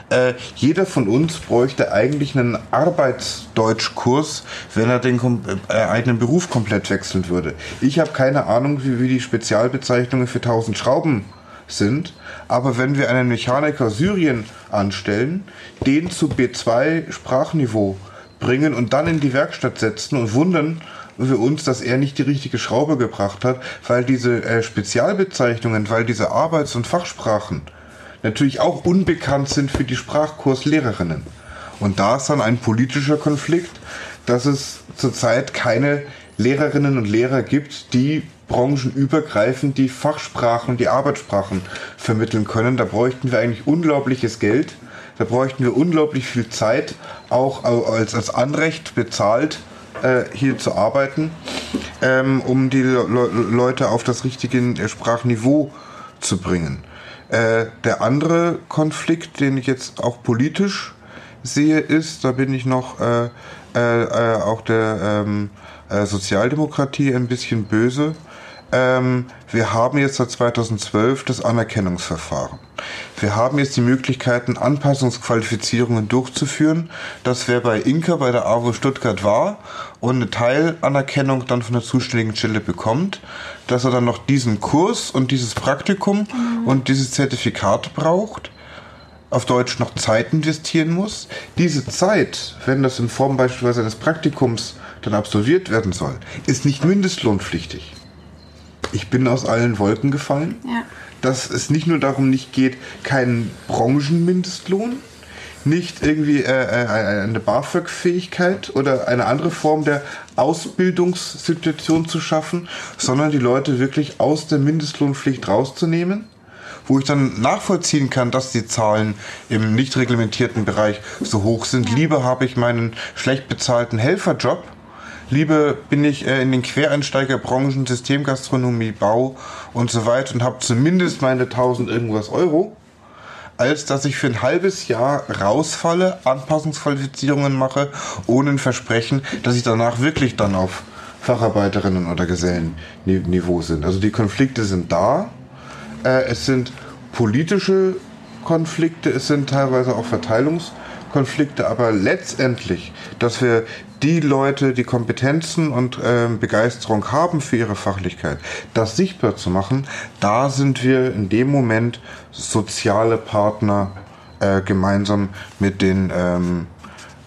Äh, jeder von uns bräuchte eigentlich einen Arbeitsdeutschkurs, wenn er den äh, eigenen Beruf komplett wechseln würde. Ich habe keine Ahnung, wie, wie die Spezialbezeichnungen für 1000 Schrauben sind. Aber wenn wir einen Mechaniker Syrien anstellen, den zu B2 Sprachniveau bringen und dann in die Werkstatt setzen und wundern wir uns, dass er nicht die richtige Schraube gebracht hat, weil diese äh, Spezialbezeichnungen, weil diese Arbeits- und Fachsprachen natürlich auch unbekannt sind für die Sprachkurslehrerinnen. Und da ist dann ein politischer Konflikt, dass es zurzeit keine Lehrerinnen und Lehrer gibt, die branchenübergreifend die Fachsprachen, die Arbeitssprachen vermitteln können. Da bräuchten wir eigentlich unglaubliches Geld. Da bräuchten wir unglaublich viel Zeit, auch als, als Anrecht bezahlt, äh, hier zu arbeiten, ähm, um die Le Leute auf das richtige Sprachniveau zu bringen. Äh, der andere Konflikt, den ich jetzt auch politisch sehe, ist, da bin ich noch äh, äh, äh auch der ähm, äh, Sozialdemokratie ein bisschen böse, ähm, wir haben jetzt seit 2012 das Anerkennungsverfahren. Wir haben jetzt die Möglichkeiten, Anpassungsqualifizierungen durchzuführen. Das wer bei Inka bei der AWO Stuttgart war und eine Teilanerkennung dann von der zuständigen Stelle bekommt, dass er dann noch diesen Kurs und dieses Praktikum mhm. und dieses Zertifikat braucht auf Deutsch noch Zeit investieren muss. Diese Zeit, wenn das in Form beispielsweise eines Praktikums dann absolviert werden soll, ist nicht mindestlohnpflichtig ich bin aus allen Wolken gefallen. Ja. Dass es nicht nur darum nicht geht, keinen Branchenmindestlohn, nicht irgendwie äh, äh eine BAföG-Fähigkeit oder eine andere Form der Ausbildungssituation zu schaffen, sondern die Leute wirklich aus der Mindestlohnpflicht rauszunehmen, wo ich dann nachvollziehen kann, dass die Zahlen im nicht reglementierten Bereich so hoch sind. Lieber habe ich meinen schlecht bezahlten Helferjob, Liebe bin ich äh, in den Quereinsteigerbranchen, Systemgastronomie, Bau und so weiter und habe zumindest meine 1000 irgendwas Euro, als dass ich für ein halbes Jahr rausfalle, Anpassungsqualifizierungen mache, ohne ein Versprechen, dass ich danach wirklich dann auf Facharbeiterinnen oder Gesellenniveau sind. Also die Konflikte sind da. Äh, es sind politische Konflikte, es sind teilweise auch Verteilungskonflikte, aber letztendlich, dass wir die Leute die Kompetenzen und äh, Begeisterung haben für ihre Fachlichkeit, das sichtbar zu machen, da sind wir in dem Moment soziale Partner äh, gemeinsam mit den ähm,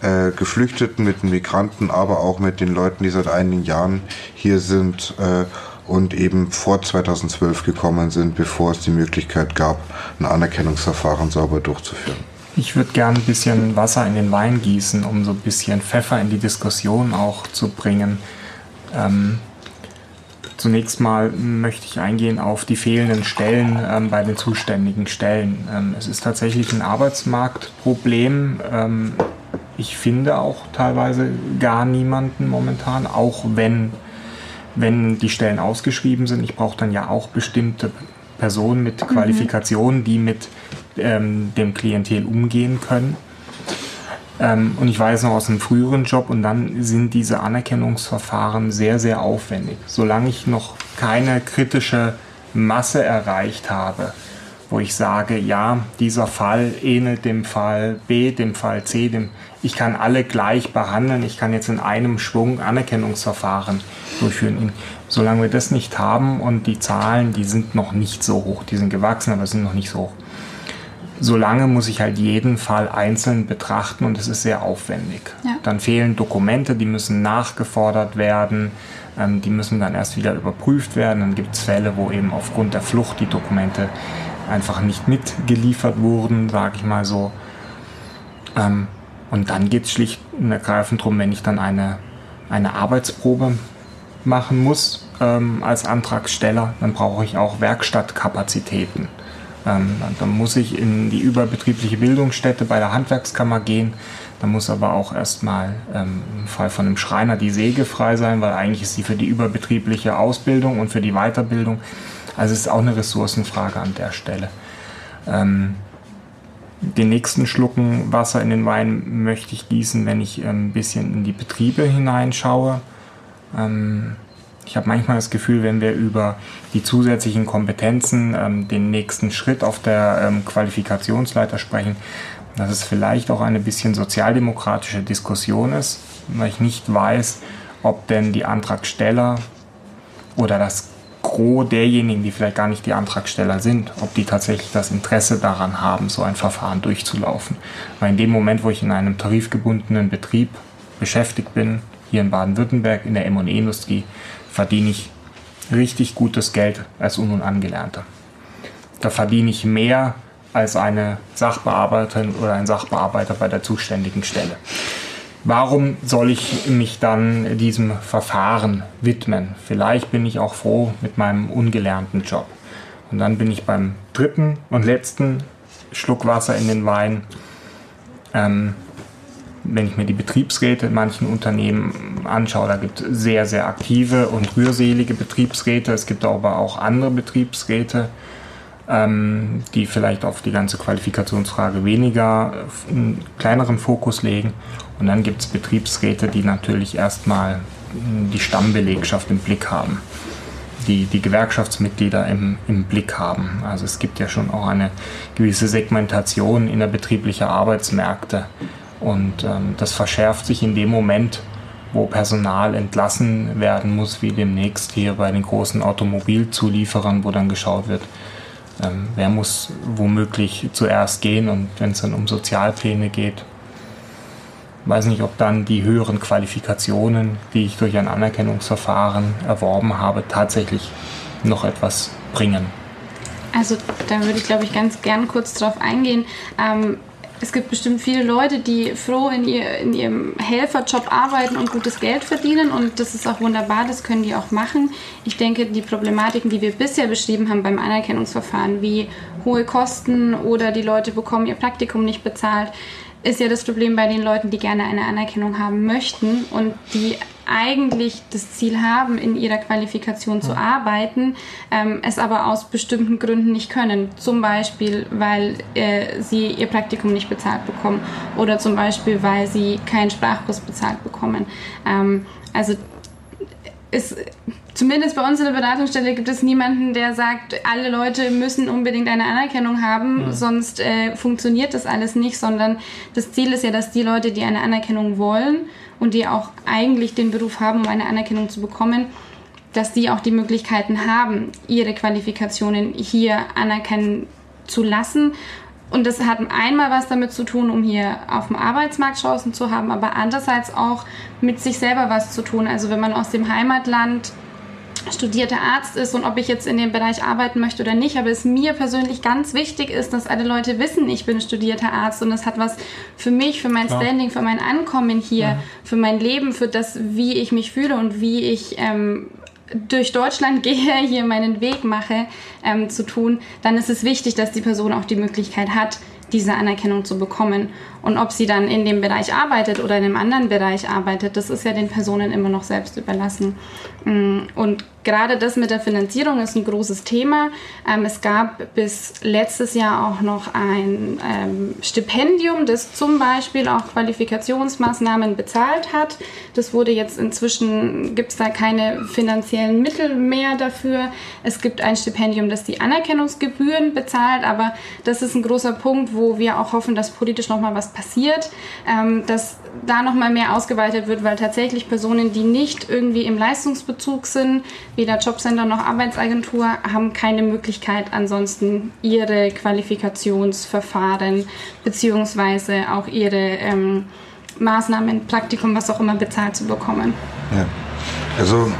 äh, Geflüchteten, mit den Migranten, aber auch mit den Leuten, die seit einigen Jahren hier sind äh, und eben vor 2012 gekommen sind, bevor es die Möglichkeit gab, ein Anerkennungsverfahren sauber durchzuführen. Ich würde gerne ein bisschen Wasser in den Wein gießen, um so ein bisschen Pfeffer in die Diskussion auch zu bringen. Ähm, zunächst mal möchte ich eingehen auf die fehlenden Stellen ähm, bei den zuständigen Stellen. Ähm, es ist tatsächlich ein Arbeitsmarktproblem. Ähm, ich finde auch teilweise gar niemanden momentan, auch wenn, wenn die Stellen ausgeschrieben sind. Ich brauche dann ja auch bestimmte Personen mit mhm. Qualifikationen, die mit ähm, dem Klientel umgehen können. Ähm, und ich weiß noch aus einem früheren Job und dann sind diese Anerkennungsverfahren sehr, sehr aufwendig. Solange ich noch keine kritische Masse erreicht habe wo ich sage, ja, dieser Fall ähnelt dem Fall B, dem Fall C, dem, ich kann alle gleich behandeln, ich kann jetzt in einem Schwung Anerkennungsverfahren durchführen. Solange wir das nicht haben und die Zahlen, die sind noch nicht so hoch, die sind gewachsen, aber sind noch nicht so hoch. Solange muss ich halt jeden Fall einzeln betrachten und es ist sehr aufwendig. Ja. Dann fehlen Dokumente, die müssen nachgefordert werden, ähm, die müssen dann erst wieder überprüft werden. Dann gibt es Fälle, wo eben aufgrund der Flucht die Dokumente einfach nicht mitgeliefert wurden, sage ich mal so. Ähm, und dann geht es schlicht und ergreifend darum, wenn ich dann eine, eine Arbeitsprobe machen muss ähm, als Antragsteller, dann brauche ich auch Werkstattkapazitäten. Ähm, dann muss ich in die überbetriebliche Bildungsstätte bei der Handwerkskammer gehen. Da muss aber auch erstmal ähm, im Fall von einem Schreiner die Säge frei sein, weil eigentlich ist sie für die überbetriebliche Ausbildung und für die Weiterbildung. Also es ist auch eine Ressourcenfrage an der Stelle. Ähm, den nächsten Schlucken Wasser in den Wein möchte ich gießen, wenn ich ein bisschen in die Betriebe hineinschaue. Ähm, ich habe manchmal das Gefühl, wenn wir über die zusätzlichen Kompetenzen ähm, den nächsten Schritt auf der ähm, Qualifikationsleiter sprechen, dass es vielleicht auch eine bisschen sozialdemokratische Diskussion ist, weil ich nicht weiß, ob denn die Antragsteller oder das Gros derjenigen, die vielleicht gar nicht die Antragsteller sind, ob die tatsächlich das Interesse daran haben, so ein Verfahren durchzulaufen. Weil in dem Moment, wo ich in einem tarifgebundenen Betrieb beschäftigt bin, hier in Baden-Württemberg in der M&E-Industrie, verdiene ich richtig gutes Geld als Un- und Angelernter. Da verdiene ich mehr als eine Sachbearbeiterin oder ein Sachbearbeiter bei der zuständigen Stelle. Warum soll ich mich dann diesem Verfahren widmen? Vielleicht bin ich auch froh mit meinem ungelernten Job. Und dann bin ich beim dritten und letzten Schluck Wasser in den Wein. Ähm, wenn ich mir die Betriebsräte in manchen Unternehmen anschaue, da gibt es sehr, sehr aktive und rührselige Betriebsräte. Es gibt aber auch andere Betriebsräte, ähm, die vielleicht auf die ganze Qualifikationsfrage weniger äh, einen kleineren Fokus legen. Und dann gibt es Betriebsräte, die natürlich erstmal hm, die Stammbelegschaft im Blick haben, die die Gewerkschaftsmitglieder im, im Blick haben. Also es gibt ja schon auch eine gewisse Segmentation innerbetrieblicher Arbeitsmärkte. Und ähm, das verschärft sich in dem Moment, wo Personal entlassen werden muss, wie demnächst hier bei den großen Automobilzulieferern, wo dann geschaut wird, ähm, wer muss womöglich zuerst gehen und wenn es dann um Sozialpläne geht, weiß nicht, ob dann die höheren Qualifikationen, die ich durch ein Anerkennungsverfahren erworben habe, tatsächlich noch etwas bringen. Also da würde ich, glaube ich, ganz gern kurz drauf eingehen. Ähm, es gibt bestimmt viele Leute, die froh in, ihr, in ihrem Helferjob arbeiten und gutes Geld verdienen und das ist auch wunderbar, das können die auch machen. Ich denke, die Problematiken, die wir bisher beschrieben haben beim Anerkennungsverfahren, wie hohe Kosten oder die Leute bekommen ihr Praktikum nicht bezahlt, ist ja das Problem bei den Leuten, die gerne eine Anerkennung haben möchten und die eigentlich das Ziel haben, in ihrer Qualifikation zu arbeiten, ähm, es aber aus bestimmten Gründen nicht können. Zum Beispiel, weil äh, sie ihr Praktikum nicht bezahlt bekommen oder zum Beispiel, weil sie keinen Sprachkurs bezahlt bekommen. Ähm, also ist zumindest bei uns in der Beratungsstelle gibt es niemanden, der sagt, alle Leute müssen unbedingt eine Anerkennung haben, mhm. sonst äh, funktioniert das alles nicht, sondern das Ziel ist ja, dass die Leute, die eine Anerkennung wollen, und die auch eigentlich den Beruf haben, um eine Anerkennung zu bekommen, dass die auch die Möglichkeiten haben, ihre Qualifikationen hier anerkennen zu lassen. Und das hat einmal was damit zu tun, um hier auf dem Arbeitsmarkt Chancen zu haben, aber andererseits auch mit sich selber was zu tun. Also wenn man aus dem Heimatland studierter Arzt ist und ob ich jetzt in dem Bereich arbeiten möchte oder nicht. Aber es mir persönlich ganz wichtig ist, dass alle Leute wissen, ich bin studierter Arzt und das hat was für mich, für mein Klar. Standing, für mein Ankommen hier, ja. für mein Leben, für das, wie ich mich fühle und wie ich ähm, durch Deutschland *laughs* gehe, hier meinen Weg mache, ähm, zu tun, dann ist es wichtig, dass die Person auch die Möglichkeit hat, diese Anerkennung zu bekommen. Und ob sie dann in dem Bereich arbeitet oder in einem anderen Bereich arbeitet, das ist ja den Personen immer noch selbst überlassen. Mm, und gerade das mit der Finanzierung ist ein großes Thema. Ähm, es gab bis letztes Jahr auch noch ein ähm, Stipendium, das zum Beispiel auch Qualifikationsmaßnahmen bezahlt hat. Das wurde jetzt inzwischen, gibt es da keine finanziellen Mittel mehr dafür. Es gibt ein Stipendium, das die Anerkennungsgebühren bezahlt, aber das ist ein großer Punkt, wo wir auch hoffen, dass politisch nochmal was passiert, ähm, dass da nochmal mehr ausgeweitet wird, weil tatsächlich Personen, die nicht irgendwie im Leistungsbezug sind, weder Jobcenter noch Arbeitsagentur, haben keine Möglichkeit, ansonsten ihre Qualifikationsverfahren beziehungsweise auch ihre ähm, Maßnahmen, Praktikum, was auch immer bezahlt zu bekommen. Ja. Also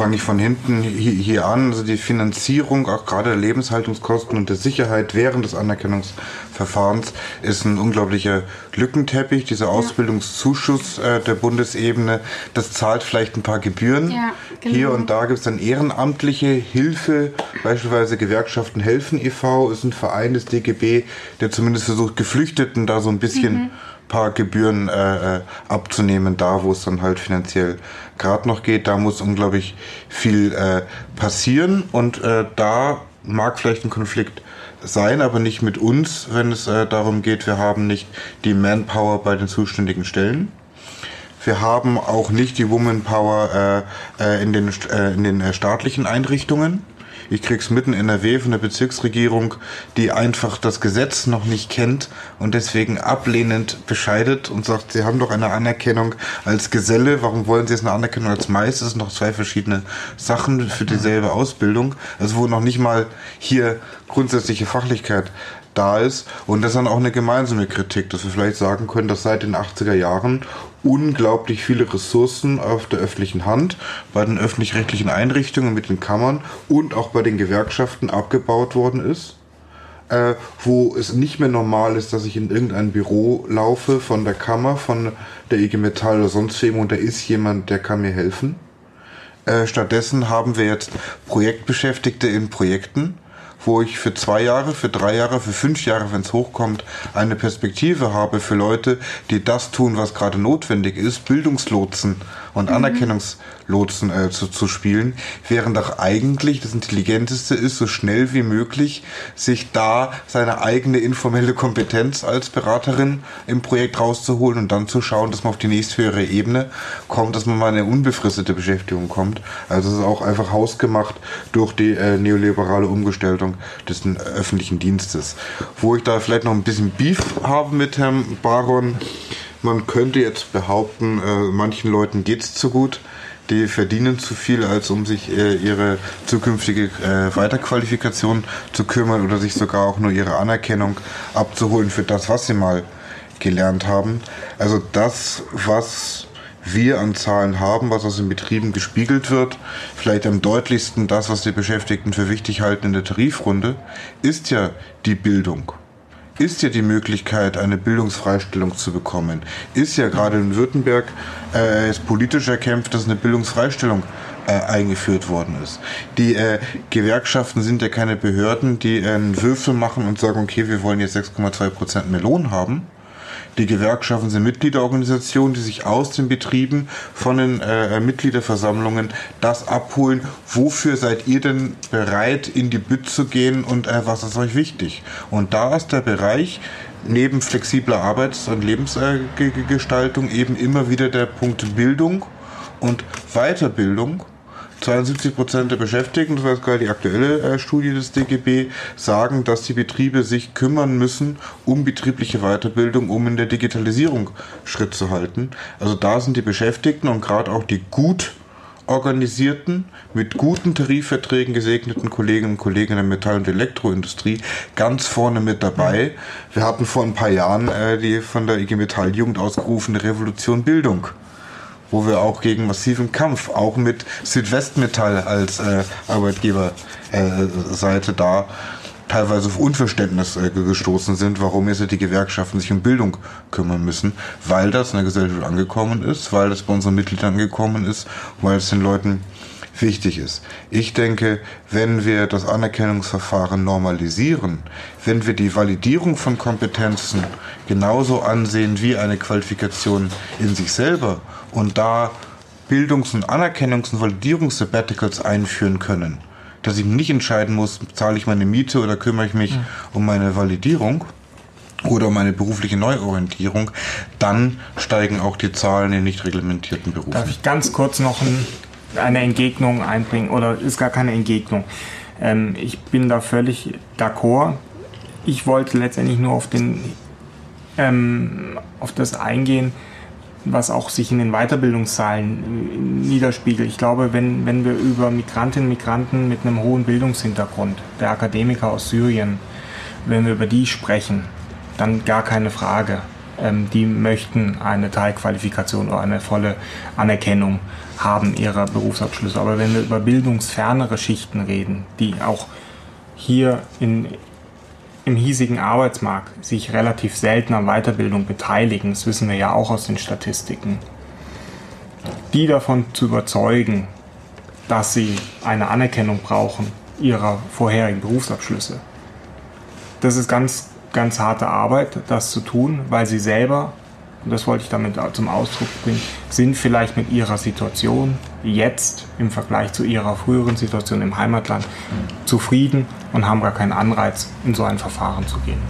fange ich von hinten hier, hier, an. Also die Finanzierung, auch gerade der Lebenshaltungskosten und der Sicherheit während des Anerkennungsverfahrens ist ein unglaublicher Lückenteppich. Dieser ja. Ausbildungszuschuss äh, der Bundesebene, das zahlt vielleicht ein paar Gebühren. Ja, genau. Hier und da gibt es dann ehrenamtliche Hilfe, beispielsweise Gewerkschaften helfen e.V. ist ein Verein des DGB, der zumindest versucht, Geflüchteten da so ein bisschen mhm paar Gebühren äh, äh, abzunehmen, da wo es dann halt finanziell gerade noch geht. Da muss unglaublich viel äh, passieren und äh, da mag vielleicht ein Konflikt sein, aber nicht mit uns, wenn es äh, darum geht, wir haben nicht die Manpower bei den zuständigen Stellen. Wir haben auch nicht die Womanpower äh, äh, in den, äh, in den staatlichen Einrichtungen. Ich krieg's mitten in NRW von der Bezirksregierung, die einfach das Gesetz noch nicht kennt und deswegen ablehnend bescheidet und sagt, sie haben doch eine Anerkennung als Geselle, warum wollen sie jetzt eine Anerkennung als Meister? Das sind noch zwei verschiedene Sachen für dieselbe Ausbildung. Also wo noch nicht mal hier grundsätzliche Fachlichkeit da ist. Und das ist dann auch eine gemeinsame Kritik, dass wir vielleicht sagen können, dass seit den 80er Jahren unglaublich viele Ressourcen auf der öffentlichen Hand, bei den öffentlich-rechtlichen Einrichtungen mit den Kammern und auch bei den Gewerkschaften abgebaut worden ist. Äh, wo es nicht mehr normal ist, dass ich in irgendein Büro laufe von der Kammer, von der IG Metall oder sonst wem und da ist jemand, der kann mir helfen. Äh, stattdessen haben wir jetzt Projektbeschäftigte in Projekten, wo ich für zwei Jahre, für drei Jahre, für fünf Jahre, wenn es hochkommt, eine Perspektive habe für Leute, die das tun, was gerade notwendig ist, Bildungslotsen und mhm. Anerkennungslotsen äh, zu, zu spielen, während doch eigentlich das Intelligenteste ist, so schnell wie möglich sich da seine eigene informelle Kompetenz als Beraterin im Projekt rauszuholen und dann zu schauen, dass man auf die nächsthöhere Ebene kommt, dass man mal in eine unbefristete Beschäftigung kommt. Also es ist auch einfach hausgemacht durch die äh, neoliberale Umgestaltung des äh, öffentlichen Dienstes. Wo ich da vielleicht noch ein bisschen Beef habe mit Herrn Baron, man könnte jetzt behaupten, äh, manchen Leuten geht es zu gut. Die verdienen zu viel, als um sich äh, ihre zukünftige äh, Weiterqualifikation zu kümmern oder sich sogar auch nur ihre Anerkennung abzuholen für das, was sie mal gelernt haben. Also das, was wir an Zahlen haben, was aus den Betrieben gespiegelt wird, vielleicht am deutlichsten das, was die Beschäftigten für wichtig halten in der Tarifrunde, ist ja die Bildung ist ja die Möglichkeit, eine Bildungsfreistellung zu bekommen. Ist ja gerade in Württemberg äh, ist politisch erkämpft, dass eine Bildungsfreistellung äh, eingeführt worden ist. Die äh, Gewerkschaften sind ja keine Behörden, die einen Würfel machen und sagen, okay, wir wollen jetzt 6,2 Prozent mehr Lohn haben, die Gewerkschaften sind Mitgliederorganisationen, die sich aus den Betrieben von den äh, Mitgliederversammlungen das abholen. Wofür seid ihr denn bereit, in die Bütt zu gehen und äh, was ist euch wichtig? Und da ist der Bereich neben flexibler Arbeits- und Lebensgestaltung eben immer wieder der Punkt Bildung und Weiterbildung 72 Prozent der Beschäftigten, das jetzt gerade die aktuelle äh, Studie des DGB, sagen, dass die Betriebe sich kümmern müssen um betriebliche Weiterbildung, um in der Digitalisierung Schritt zu halten. Also da sind die Beschäftigten und gerade auch die gut organisierten, mit guten Tarifverträgen gesegneten Kolleginnen und Kollegen in der Metall- und Elektroindustrie ganz vorne mit dabei. Wir hatten vor ein paar Jahren äh, die von der IG Metall Jugend ausgerufene Revolution Bildung wo wir auch gegen massiven Kampf, auch mit Südwestmetall als äh, Arbeitgeberseite äh, da teilweise auf Unverständnis äh, gestoßen sind, warum jetzt die Gewerkschaften sich um Bildung kümmern müssen, weil das in der Gesellschaft angekommen ist, weil das bei unseren Mitgliedern angekommen ist, weil es den Leuten wichtig ist. Ich denke, wenn wir das Anerkennungsverfahren normalisieren, wenn wir die Validierung von Kompetenzen genauso ansehen wie eine Qualifikation in sich selber und da Bildungs- und Anerkennungs- und Validierungs-Sabbaticals einführen können. Dass ich nicht entscheiden muss, zahle ich meine Miete oder kümmere ich mich mhm. um meine Validierung oder um eine berufliche Neuorientierung, dann steigen auch die Zahlen in nicht reglementierten Berufen. Darf ich ganz kurz noch ein, eine Entgegnung einbringen oder ist gar keine Entgegnung? Ähm, ich bin da völlig d'accord. Ich wollte letztendlich nur auf, den, ähm, auf das eingehen, was auch sich in den Weiterbildungszahlen niederspiegelt. Ich glaube, wenn, wenn wir über Migrantinnen und Migranten mit einem hohen Bildungshintergrund, der Akademiker aus Syrien, wenn wir über die sprechen, dann gar keine Frage. Ähm, die möchten eine Teilqualifikation oder eine volle Anerkennung haben ihrer Berufsabschlüsse. Aber wenn wir über bildungsfernere Schichten reden, die auch hier in, im hiesigen Arbeitsmarkt sich relativ selten an Weiterbildung beteiligen, das wissen wir ja auch aus den Statistiken, die davon zu überzeugen, dass sie eine Anerkennung brauchen ihrer vorherigen Berufsabschlüsse. Das ist ganz, ganz harte Arbeit, das zu tun, weil sie selber und das wollte ich damit zum Ausdruck bringen, sind vielleicht mit ihrer Situation jetzt im Vergleich zu ihrer früheren Situation im Heimatland zufrieden und haben gar keinen Anreiz, in so ein Verfahren zu gehen.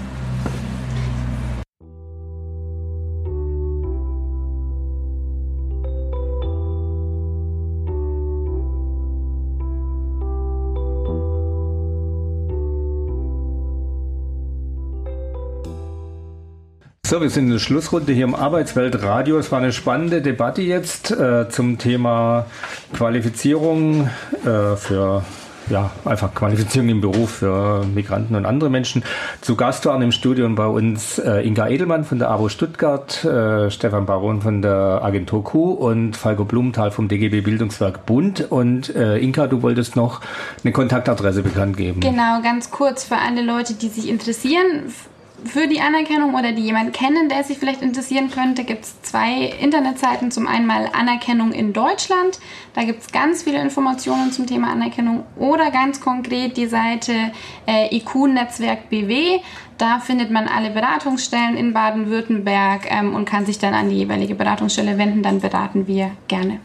So, wir sind in der Schlussrunde hier im Arbeitsweltradio. Es war eine spannende Debatte jetzt äh, zum Thema Qualifizierung äh, für ja, einfach Qualifizierung im Beruf für Migranten und andere Menschen. Zu Gast waren im Studio bei uns äh, Inga Edelmann von der AWO Stuttgart, äh, Stefan Baron von der Agentur Q und Falco Blumenthal vom DGB Bildungswerk Bund. Und äh, Inka, du wolltest noch eine Kontaktadresse bekannt geben. Genau, ganz kurz für alle Leute, die sich interessieren für die Anerkennung oder die jemanden kennen, der sich vielleicht interessieren könnte, gibt es zwei Internetseiten. Zum einen mal Anerkennung in Deutschland. Da gibt es ganz viele Informationen zum Thema Anerkennung. Oder ganz konkret die Seite äh, IQ-Netzwerk BW. Da findet man alle Beratungsstellen in Baden-Württemberg ähm, und kann sich dann an die jeweilige Beratungsstelle wenden. Dann beraten wir gerne.